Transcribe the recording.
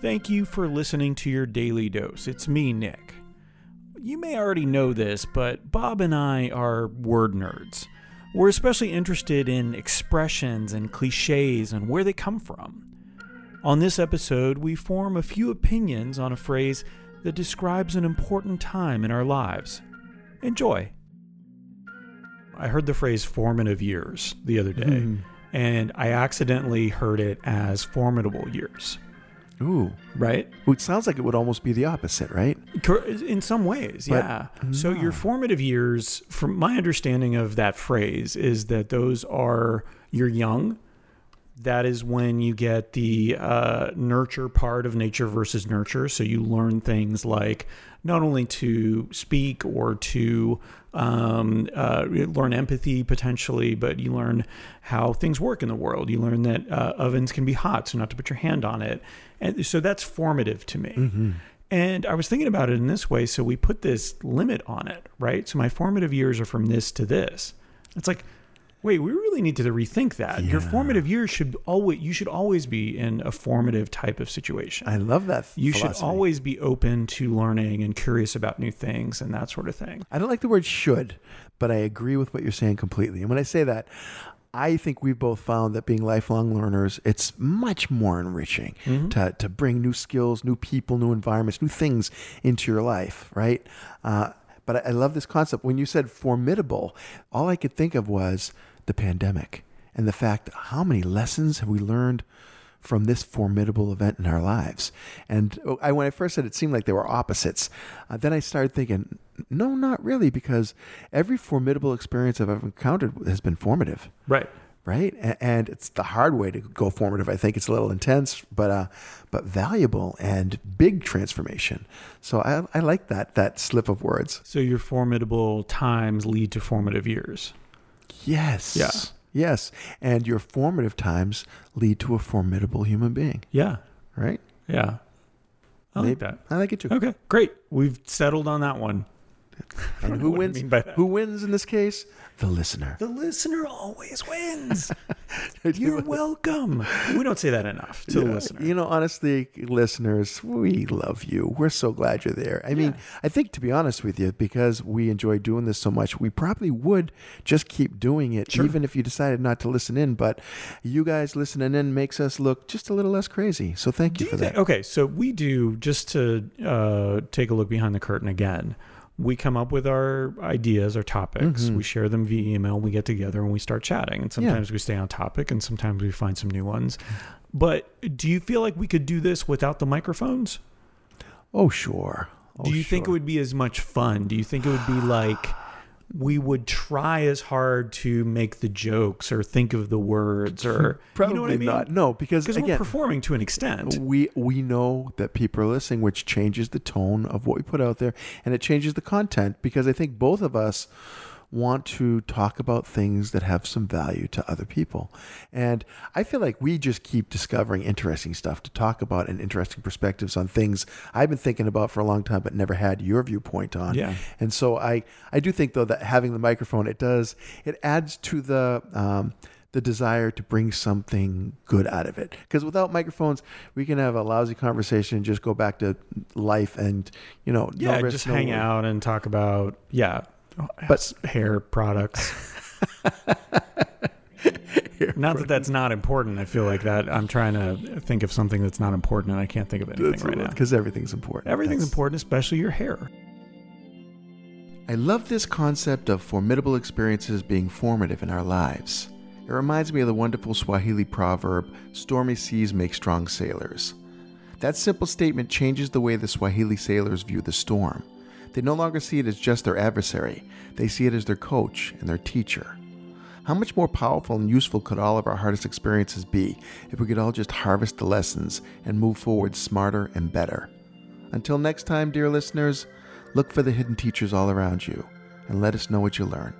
Thank you for listening to your daily dose. It's me, Nick. You may already know this, but Bob and I are word nerds. We're especially interested in expressions and cliches and where they come from. On this episode, we form a few opinions on a phrase that describes an important time in our lives. Enjoy. I heard the phrase formative years the other day, Mm-hmm. And I accidentally heard it as formidable years, Ooh. right? Well, It sounds like it would almost be the opposite, right? In some ways, But- yeah. So your formative years, from my understanding of that phrase, is that those are you're young. That is when you get the uh, nurture part of nature versus nurture. So you learn things like not only to speak or to um, uh, learn empathy potentially, but you learn how things work in the world. You learn that uh, ovens can be hot, so not to put your hand on it. And so that's formative to me. And I was thinking about it in this way. So we put this limit on it, right? So my formative years are from this to this. It's like, wait, we really need to rethink that. Your formative years should always, you should always be in a formative type of situation. I love that. you should always be open to learning and curious about new things and that sort of thing. I don't like the word should, but I agree with what you're saying completely. And when I say that, I think we've both found that being lifelong learners, it's much more enriching to, to bring new skills, new people, new environments, new things into your life, right? Uh, but I, I love this concept. When you said formidable, all I could think of was the pandemic and the fact how many lessons have we learned from this formidable event in our lives. And oh, I, when I first said it seemed like they were opposites, uh, then I started thinking, no, not really, because every formidable experience I've ever encountered has been formative, Right. right? A- And it's the hard way to go formative. I think it's a little intense, but uh, but valuable and big transformation. So I, I like that that slip of words. So your formidable times lead to formative years. Yes. Yeah. Yes. And your formative times lead to a formidable human being, Yeah. right? Yeah. I like Maybe- that. I like it too. Okay, great. We've settled on that one. And who wins? mean by that. Who wins in this case? The listener. The listener always wins. You're welcome. We don't say that enough to the listener. You know, honestly, listeners, we love you. We're so glad you're there. I mean, I think to be honest with you, because we enjoy doing this so much, we probably would just keep doing it, Sure. even if you decided not to listen in. But you guys listening in makes us look just a little less crazy. So thank you for that. okay, so we do just to uh, take a look behind the curtain again. We come up with our ideas, our topics. Mm-hmm. We share them via email. We get together and we start chatting. And sometimes we stay on topic, and sometimes we find some new ones. But do you feel like we could do this without the microphones? Oh, sure. Oh, do you think it would be as much fun? Do you think it would be like we would try as hard to make the jokes or think of the words or Probably you know what I mean? not. No, because Because we're performing to an extent. we we know that people are listening, which changes the tone of what we put out there, and it changes the content because I think both of us want to talk about things that have some value to other people. And I feel like we just keep discovering interesting stuff to talk about and interesting perspectives on things I've been thinking about for a long time but never had your viewpoint on. Yeah. And so I I do think though that having the microphone it does it adds to the um the desire to bring something good out of it. Because without microphones, we can have a lousy conversation and just go back to life and, you know, no yeah, just no hang out and talk about yeah, But- hair products. not that that's not important. I feel like that I'm trying to think of something that's not important and I can't think of anything right now. Because everything's important. Everything's That's- important, especially your hair. I love this concept of formidable experiences being formative in our lives. It reminds me of the wonderful Swahili proverb, stormy seas make strong sailors. That simple statement changes the way the Swahili sailors view the storm. They no longer see it as just their adversary, they see it as their coach and their teacher. How much more powerful and useful could all of our hardest experiences be if we could all just harvest the lessons and move forward smarter and better? Until next time, dear listeners, look for the hidden teachers all around you and let us know what you learn.